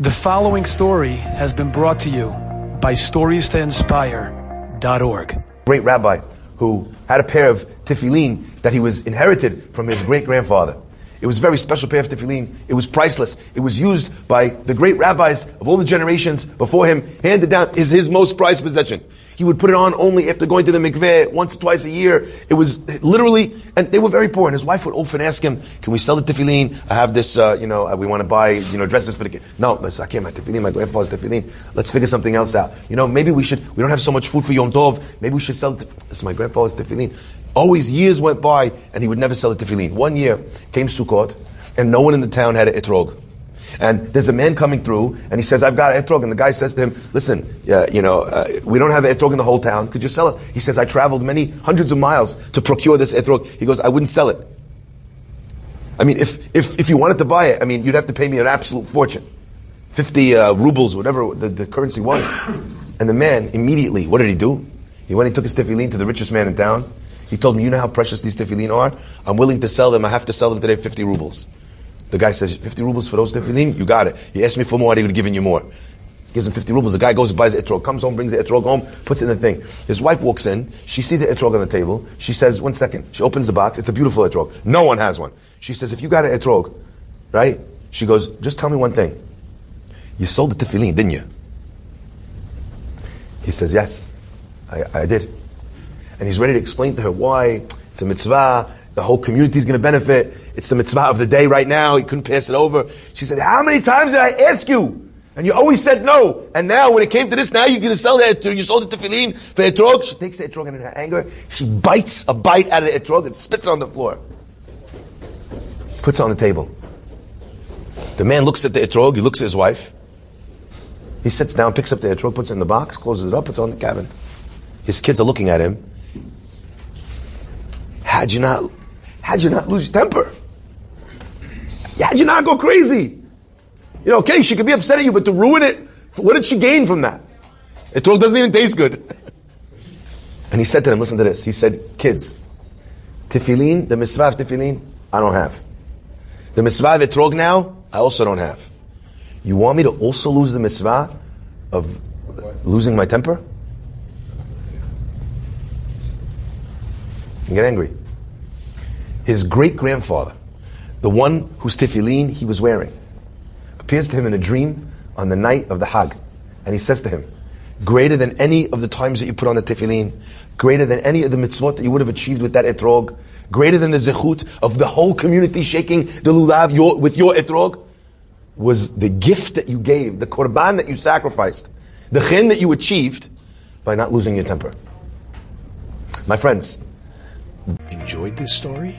The following story has been brought to you by StoriesToInspire.org. Great rabbi who had a pair of tefillin that he was inherited from his great grandfather. It was a very special pair of tefillin. It was priceless. It was used by the great rabbis of all the generations before him, handed down is his most prized possession. He would put it on only after going to the mikveh once or twice a year. It was literally, and they were very poor. And his wife would often ask him, "Can we sell the tefillin? I have this, uh, you know, uh, we want to buy, you know, dresses for the kid." No, I can't buy tefillin. My grandfather's tefillin. Let's figure something else out. You know, maybe we should. We don't have so much food for Yom Tov. Maybe we should sell it. This my grandfather's tefillin. Always years went by, and he would never sell the tefillin. One year came Sukkot, and no one in the town had an etrog. And there's a man coming through, and he says, I've got etrog. And the guy says to him, listen, uh, you know, uh, we don't have etrog in the whole town. Could you sell it? He says, I traveled many hundreds of miles to procure this etrog. He goes, I wouldn't sell it. I mean, if, if, if you wanted to buy it, I mean, you'd have to pay me an absolute fortune. 50 uh, rubles, whatever the, the currency was. And the man, immediately, what did he do? He went and took his tefillin to the richest man in town. He told me, you know how precious these tefillin are? I'm willing to sell them. I have to sell them today 50 rubles. The guy says, 50 rubles for those tefillin? You got it. He asked me for more, I would have given you more. Gives him 50 rubles. The guy goes and buys the etrog, comes home, brings the etrog home, puts it in the thing. His wife walks in. She sees the etrog on the table. She says, one second. She opens the box. It's a beautiful etrog. No one has one. She says, if you got an etrog, right? She goes, just tell me one thing. You sold the tefillin, didn't you? He says, yes, I, I did. And he's ready to explain to her why it's a mitzvah, the whole community is going to benefit. It's the mitzvah of the day right now. He couldn't pass it over. She said, How many times did I ask you? And you always said no. And now, when it came to this, now you're going to sell that. You sold it tefillin for etrog. She takes the etrog and in her anger, she bites a bite out of the etrog and spits it on the floor. Puts it on the table. The man looks at the etrog. He looks at his wife. He sits down, picks up the etrog, puts it in the box, closes it up, puts it on the cabin. His kids are looking at him. How'd you not How'd you not lose your temper? How'd you not go crazy? You know, okay, she could be upset at you, but to ruin it, what did she gain from that? It doesn't even taste good. and he said to them, listen to this. He said, kids, tefillin, the mitzvah tefillin, I don't have. The mitzvah of etrog now, I also don't have. You want me to also lose the mitzvah of losing my temper? You get angry his great grandfather, the one whose tefillin he was wearing, appears to him in a dream on the night of the Hag. And he says to him, greater than any of the times that you put on the tefillin, greater than any of the mitzvot that you would have achieved with that etrog, greater than the zechut of the whole community shaking the lulav your, with your etrog, was the gift that you gave, the korban that you sacrificed, the chen that you achieved by not losing your temper. My friends. Enjoyed this story?